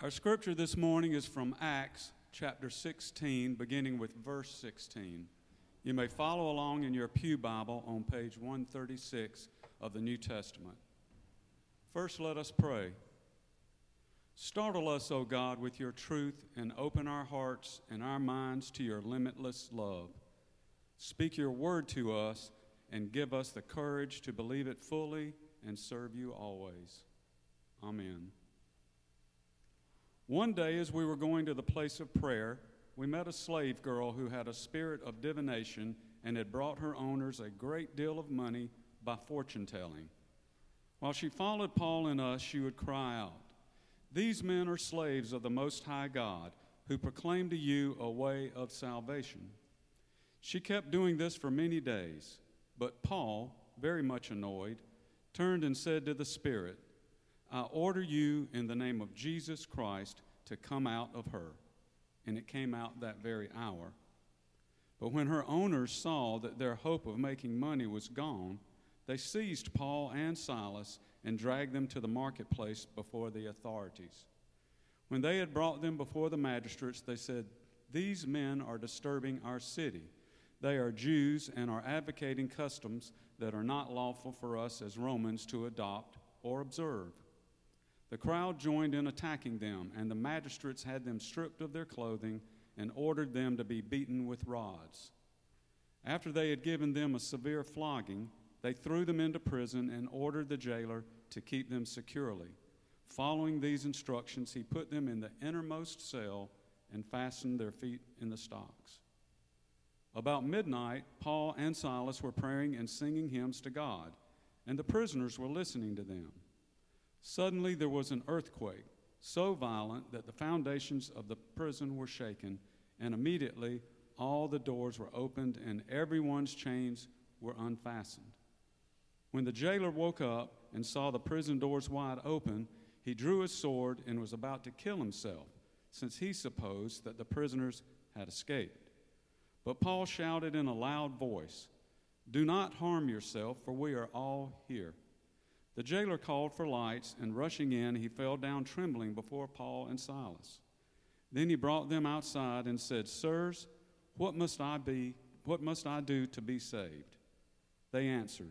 Our scripture this morning is from Acts chapter 16, beginning with verse 16. You may follow along in your Pew Bible on page 136 of the New Testament. First, let us pray. Startle us, O God, with your truth and open our hearts and our minds to your limitless love. Speak your word to us and give us the courage to believe it fully and serve you always. Amen. One day, as we were going to the place of prayer, we met a slave girl who had a spirit of divination and had brought her owners a great deal of money by fortune telling. While she followed Paul and us, she would cry out, These men are slaves of the Most High God, who proclaim to you a way of salvation. She kept doing this for many days, but Paul, very much annoyed, turned and said to the Spirit, I order you in the name of Jesus Christ to come out of her. And it came out that very hour. But when her owners saw that their hope of making money was gone, they seized Paul and Silas and dragged them to the marketplace before the authorities. When they had brought them before the magistrates, they said, These men are disturbing our city. They are Jews and are advocating customs that are not lawful for us as Romans to adopt or observe. The crowd joined in attacking them, and the magistrates had them stripped of their clothing and ordered them to be beaten with rods. After they had given them a severe flogging, they threw them into prison and ordered the jailer to keep them securely. Following these instructions, he put them in the innermost cell and fastened their feet in the stocks. About midnight, Paul and Silas were praying and singing hymns to God, and the prisoners were listening to them. Suddenly there was an earthquake, so violent that the foundations of the prison were shaken, and immediately all the doors were opened and everyone's chains were unfastened. When the jailer woke up and saw the prison doors wide open, he drew his sword and was about to kill himself, since he supposed that the prisoners had escaped. But Paul shouted in a loud voice, Do not harm yourself, for we are all here. The jailer called for lights, and rushing in, he fell down trembling before Paul and Silas. Then he brought them outside and said, Sirs, what must I be? What must I do to be saved? They answered,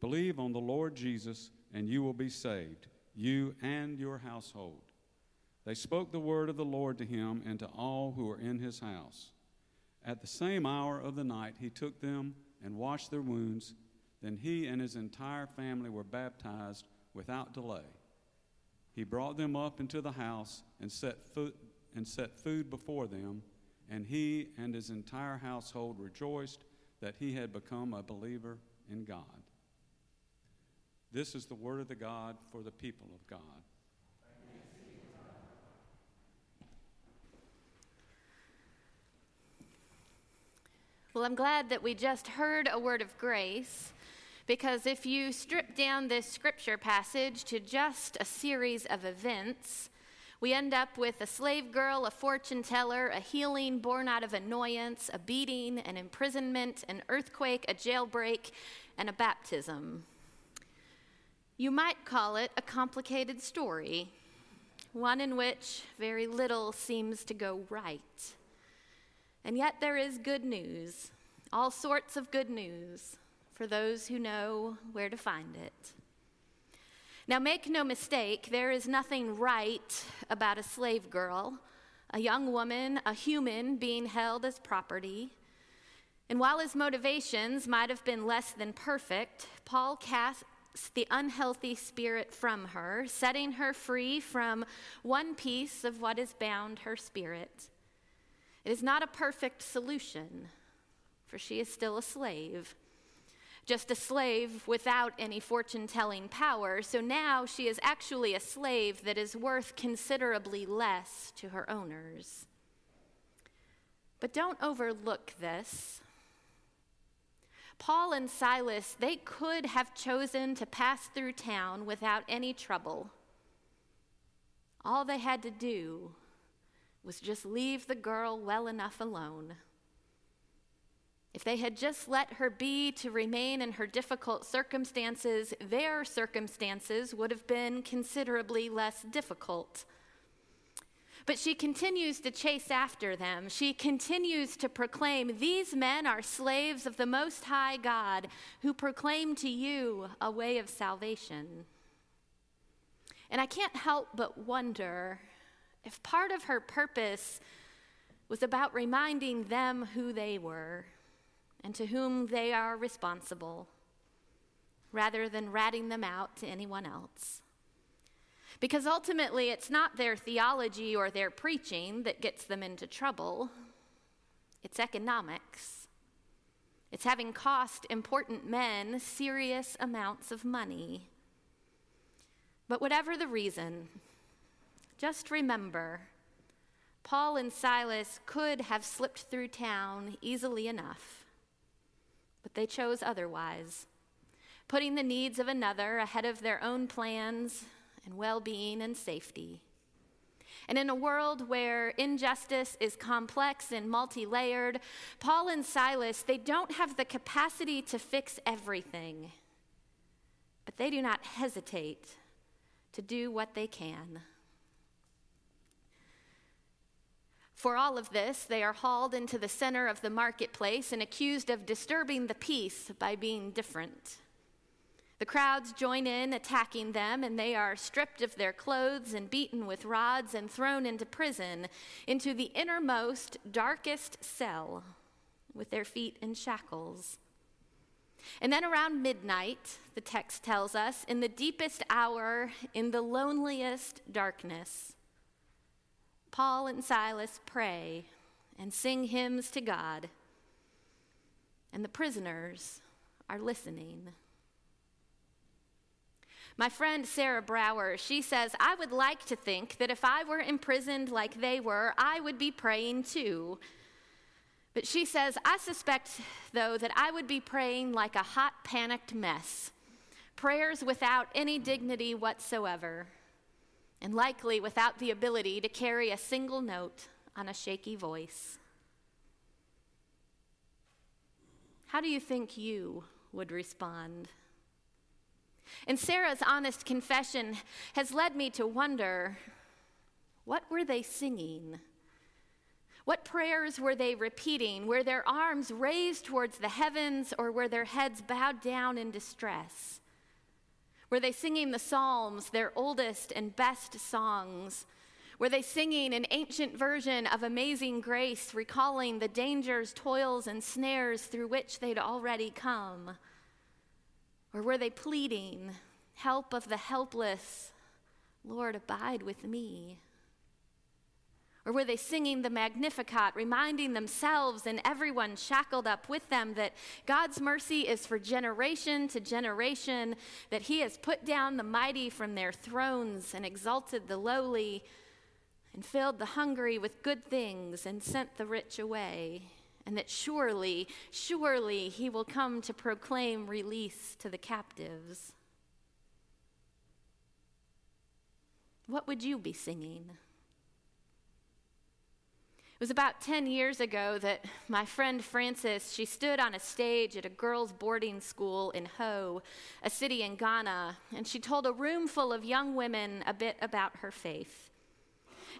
Believe on the Lord Jesus, and you will be saved, you and your household. They spoke the word of the Lord to him and to all who were in his house. At the same hour of the night, he took them and washed their wounds then he and his entire family were baptized without delay. He brought them up into the house and set food, and set food before them, and he and his entire household rejoiced that he had become a believer in God. This is the word of the God for the people of God. Well, I'm glad that we just heard a word of grace because if you strip down this scripture passage to just a series of events, we end up with a slave girl, a fortune teller, a healing born out of annoyance, a beating, an imprisonment, an earthquake, a jailbreak, and a baptism. You might call it a complicated story, one in which very little seems to go right. And yet there is good news, all sorts of good news for those who know where to find it. Now, make no mistake, there is nothing right about a slave girl, a young woman, a human being held as property. And while his motivations might have been less than perfect, Paul casts the unhealthy spirit from her, setting her free from one piece of what has bound her spirit. It is not a perfect solution, for she is still a slave, just a slave without any fortune telling power. So now she is actually a slave that is worth considerably less to her owners. But don't overlook this. Paul and Silas, they could have chosen to pass through town without any trouble. All they had to do was just leave the girl well enough alone. If they had just let her be to remain in her difficult circumstances, their circumstances would have been considerably less difficult. But she continues to chase after them. She continues to proclaim, These men are slaves of the Most High God who proclaim to you a way of salvation. And I can't help but wonder if part of her purpose was about reminding them who they were and to whom they are responsible, rather than ratting them out to anyone else. Because ultimately, it's not their theology or their preaching that gets them into trouble, it's economics. It's having cost important men serious amounts of money. But whatever the reason, just remember Paul and Silas could have slipped through town easily enough, but they chose otherwise, putting the needs of another ahead of their own plans and well being and safety. And in a world where injustice is complex and multi layered, Paul and Silas, they don't have the capacity to fix everything, but they do not hesitate to do what they can. For all of this, they are hauled into the center of the marketplace and accused of disturbing the peace by being different. The crowds join in attacking them, and they are stripped of their clothes and beaten with rods and thrown into prison, into the innermost, darkest cell, with their feet in shackles. And then around midnight, the text tells us, in the deepest hour, in the loneliest darkness, Paul and Silas pray and sing hymns to God, and the prisoners are listening. My friend Sarah Brower, she says, I would like to think that if I were imprisoned like they were, I would be praying too. But she says, I suspect, though, that I would be praying like a hot, panicked mess, prayers without any dignity whatsoever, and likely without the ability to carry a single note on a shaky voice. How do you think you would respond? And Sarah's honest confession has led me to wonder what were they singing? What prayers were they repeating? Were their arms raised towards the heavens or were their heads bowed down in distress? Were they singing the Psalms, their oldest and best songs? Were they singing an ancient version of Amazing Grace, recalling the dangers, toils, and snares through which they'd already come? Or were they pleading, Help of the helpless, Lord, abide with me? Or were they singing the Magnificat, reminding themselves and everyone shackled up with them that God's mercy is for generation to generation, that He has put down the mighty from their thrones and exalted the lowly, and filled the hungry with good things and sent the rich away? and that surely, surely he will come to proclaim release to the captives. What would you be singing? It was about 10 years ago that my friend Frances, she stood on a stage at a girls' boarding school in Ho, a city in Ghana, and she told a room full of young women a bit about her faith.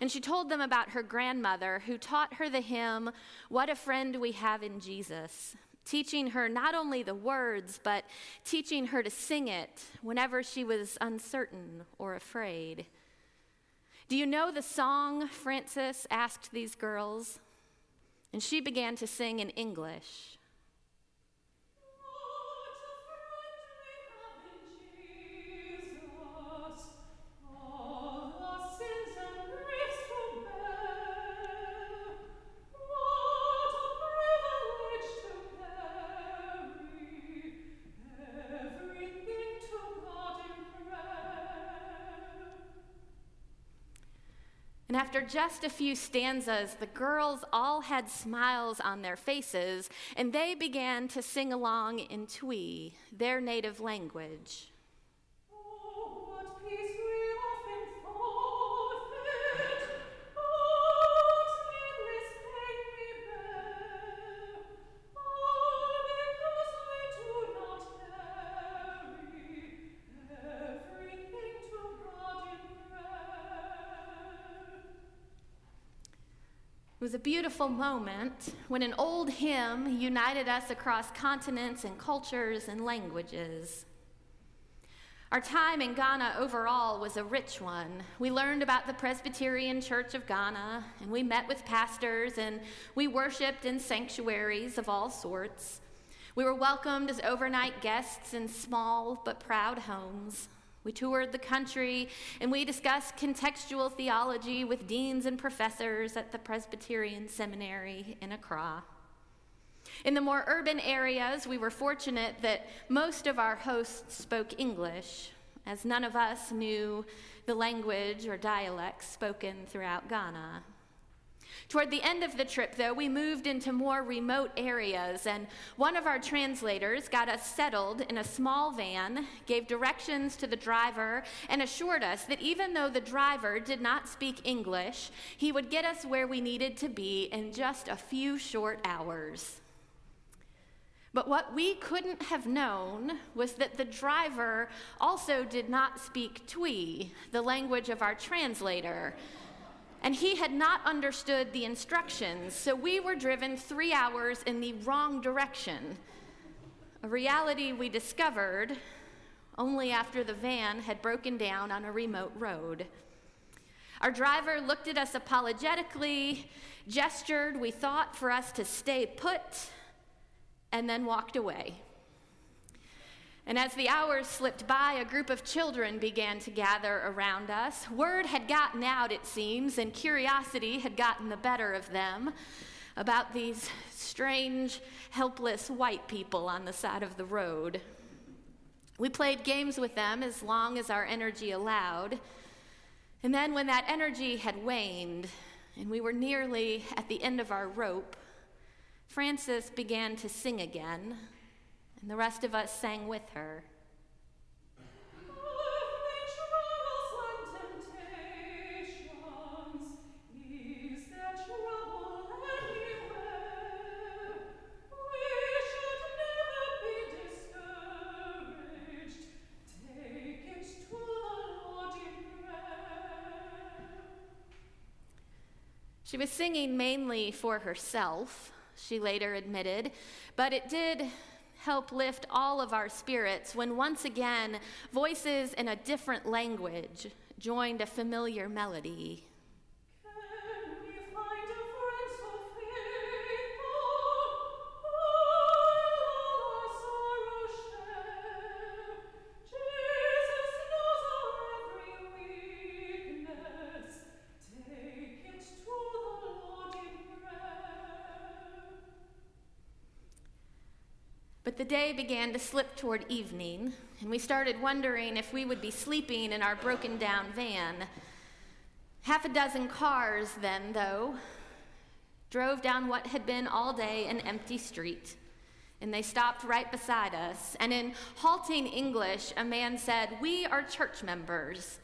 And she told them about her grandmother who taught her the hymn, What a Friend We Have in Jesus, teaching her not only the words, but teaching her to sing it whenever she was uncertain or afraid. Do you know the song? Frances asked these girls. And she began to sing in English. And after just a few stanzas, the girls all had smiles on their faces, and they began to sing along in Twi, their native language. Was a beautiful moment when an old hymn united us across continents and cultures and languages. Our time in Ghana overall was a rich one. We learned about the Presbyterian Church of Ghana, and we met with pastors, and we worshiped in sanctuaries of all sorts. We were welcomed as overnight guests in small but proud homes. We toured the country and we discussed contextual theology with deans and professors at the Presbyterian Seminary in Accra. In the more urban areas, we were fortunate that most of our hosts spoke English, as none of us knew the language or dialects spoken throughout Ghana. Toward the end of the trip, though, we moved into more remote areas, and one of our translators got us settled in a small van, gave directions to the driver, and assured us that even though the driver did not speak English, he would get us where we needed to be in just a few short hours. But what we couldn't have known was that the driver also did not speak Twi, the language of our translator and he had not understood the instructions, so we were driven three hours in the wrong direction. A reality we discovered only after the van had broken down on a remote road. Our driver looked at us apologetically, gestured, we thought, for us to stay put, and then walked away. And as the hours slipped by, a group of children began to gather around us. Word had gotten out, it seems, and curiosity had gotten the better of them about these strange, helpless white people on the side of the road. We played games with them as long as our energy allowed. And then, when that energy had waned and we were nearly at the end of our rope, Frances began to sing again and the rest of us sang with her. She was singing mainly for herself, she later admitted, but it did help lift all of our spirits when once again voices in a different language joined a familiar melody. But the day began to slip toward evening, and we started wondering if we would be sleeping in our broken down van. Half a dozen cars, then, though, drove down what had been all day an empty street. And they stopped right beside us. And in halting English, a man said, We are church members.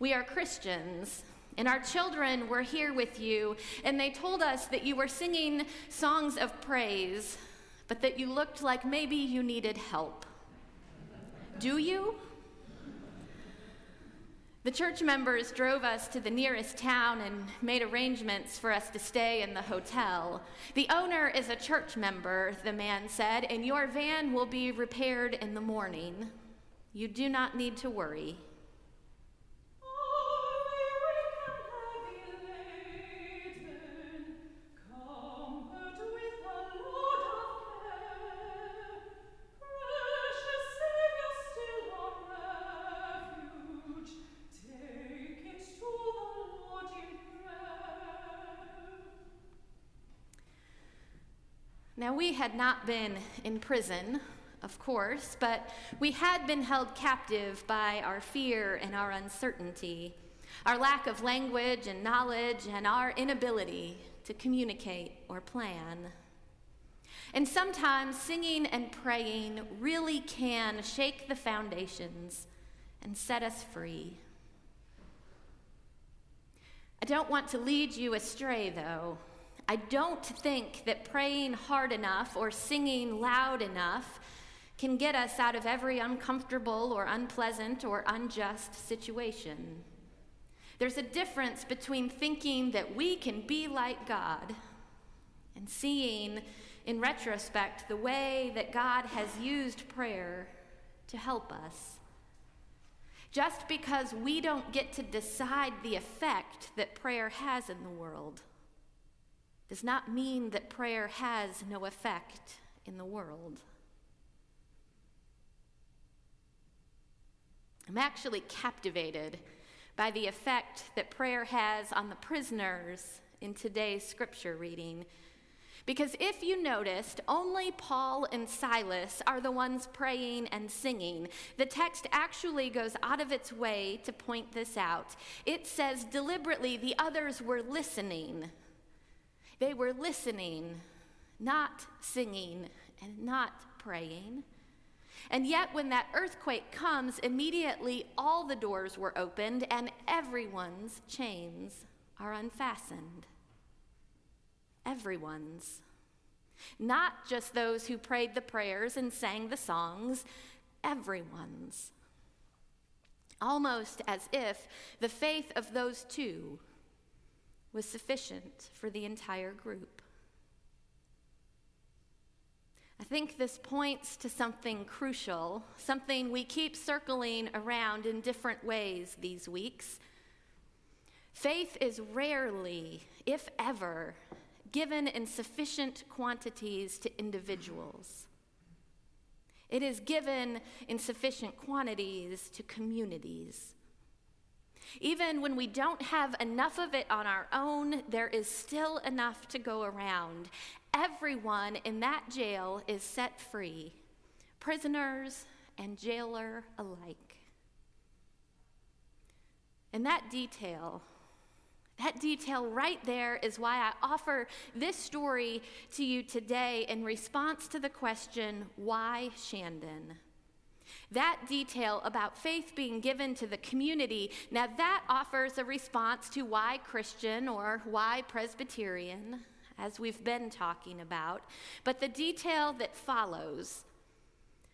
We are Christians. And our children were here with you. And they told us that you were singing songs of praise but that you looked like maybe you needed help. Do you? The church members drove us to the nearest town and made arrangements for us to stay in the hotel. The owner is a church member, the man said, and your van will be repaired in the morning. You do not need to worry. Now, we had not been in prison, of course, but we had been held captive by our fear and our uncertainty, our lack of language and knowledge, and our inability to communicate or plan. And sometimes singing and praying really can shake the foundations and set us free. I don't want to lead you astray, though. I don't think that praying hard enough or singing loud enough can get us out of every uncomfortable or unpleasant or unjust situation. There's a difference between thinking that we can be like God and seeing, in retrospect, the way that God has used prayer to help us. Just because we don't get to decide the effect that prayer has in the world does not mean that prayer has no effect in the world. I'm actually captivated by the effect that prayer has on the prisoners in today's scripture reading. Because if you noticed, only Paul and Silas are the ones praying and singing. The text actually goes out of its way to point this out. It says deliberately the others were listening. They were listening, not singing and not praying. And yet, when that earthquake comes, immediately all the doors were opened and everyone's chains are unfastened. Everyone's. Not just those who prayed the prayers and sang the songs, everyone's. Almost as if the faith of those two was sufficient for the entire group. I think this points to something crucial, something we keep circling around in different ways these weeks. Faith is rarely, if ever, given in sufficient quantities to individuals. It is given in sufficient quantities to communities. Even when we don't have enough of it on our own, there is still enough to go around. Everyone in that jail is set free, prisoners and jailer alike. And that detail, that detail right there is why I offer this story to you today in response to the question, why Shandon? That detail about faith being given to the community, now that offers a response to why Christian or why Presbyterian, as we've been talking about. But the detail that follows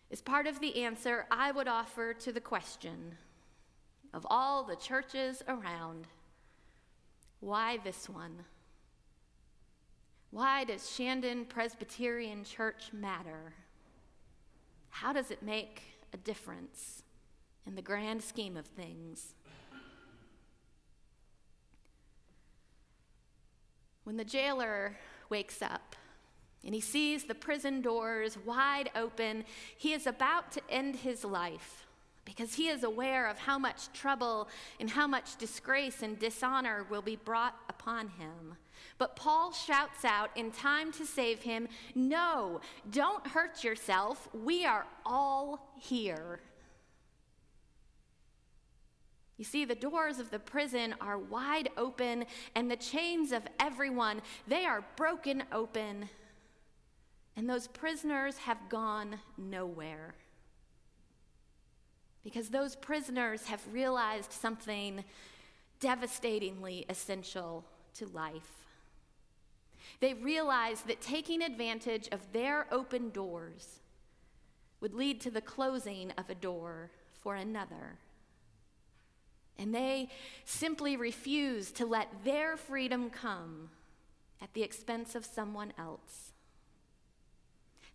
is part of the answer I would offer to the question of all the churches around why this one? Why does Shandon Presbyterian Church matter? How does it make a difference in the grand scheme of things. When the jailer wakes up and he sees the prison doors wide open, he is about to end his life because he is aware of how much trouble and how much disgrace and dishonor will be brought upon him. But Paul shouts out in time to save him No, don't hurt yourself. We are all here. You see, the doors of the prison are wide open, and the chains of everyone, they are broken open. And those prisoners have gone nowhere. Because those prisoners have realized something devastatingly essential to life. They realized that taking advantage of their open doors would lead to the closing of a door for another. And they simply refused to let their freedom come at the expense of someone else.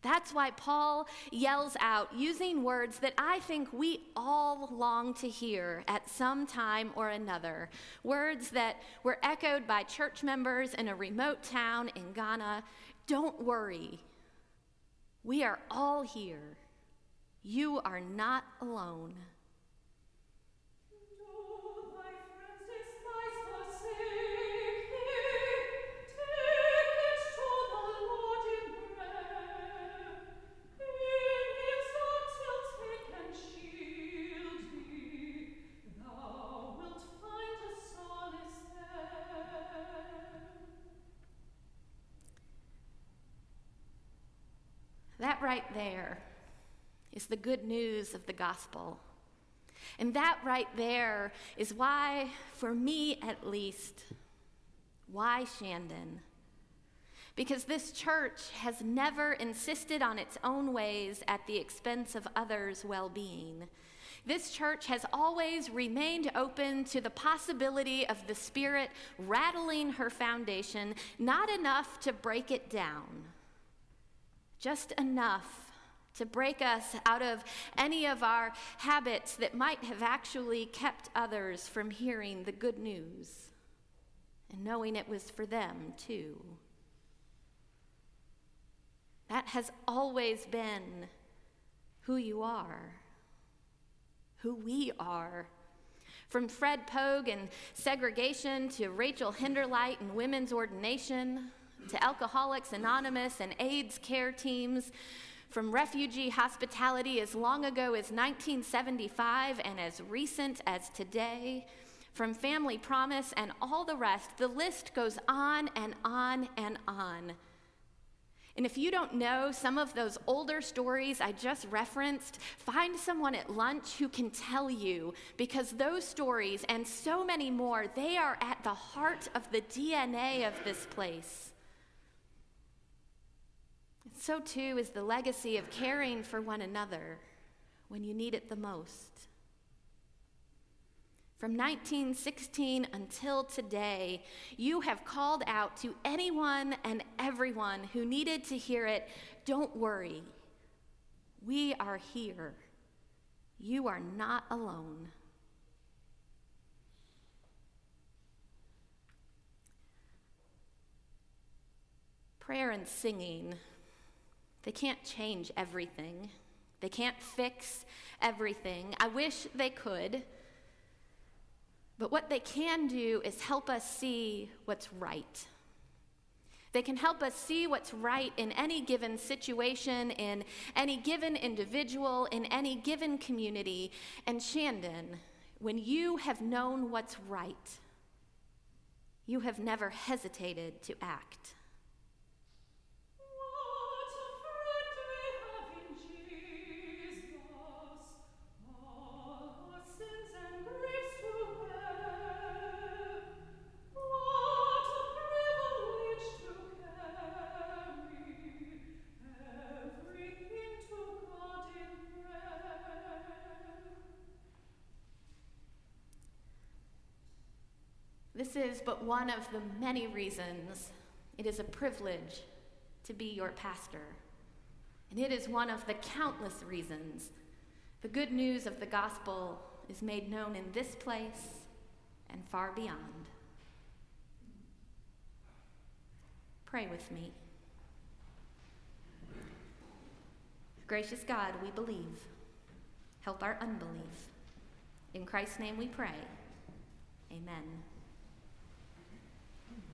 That's why Paul yells out using words that I think we all long to hear at some time or another. Words that were echoed by church members in a remote town in Ghana. Don't worry. We are all here. You are not alone. There is the good news of the gospel. And that right there is why, for me at least, why Shandon? Because this church has never insisted on its own ways at the expense of others' well being. This church has always remained open to the possibility of the Spirit rattling her foundation, not enough to break it down, just enough to break us out of any of our habits that might have actually kept others from hearing the good news and knowing it was for them too. That has always been who you are who we are. From Fred Pogue and segregation to Rachel Hinderlight and women's ordination to Alcoholics Anonymous and AIDS care teams, from refugee hospitality as long ago as 1975 and as recent as today, from Family Promise and all the rest, the list goes on and on and on. And if you don't know some of those older stories I just referenced, find someone at lunch who can tell you because those stories and so many more, they are at the heart of the DNA of this place. So too is the legacy of caring for one another when you need it the most. From 1916 until today, you have called out to anyone and everyone who needed to hear it don't worry. We are here. You are not alone. Prayer and singing, they can't change everything. They can't fix everything. I wish they could. But what they can do is help us see what's right. They can help us see what's right in any given situation, in any given individual, in any given community. And Shandon, when you have known what's right, you have never hesitated to act. Is but one of the many reasons it is a privilege to be your pastor. And it is one of the countless reasons the good news of the gospel is made known in this place and far beyond. Pray with me. Gracious God, we believe. Help our unbelief. In Christ's name we pray. Amen.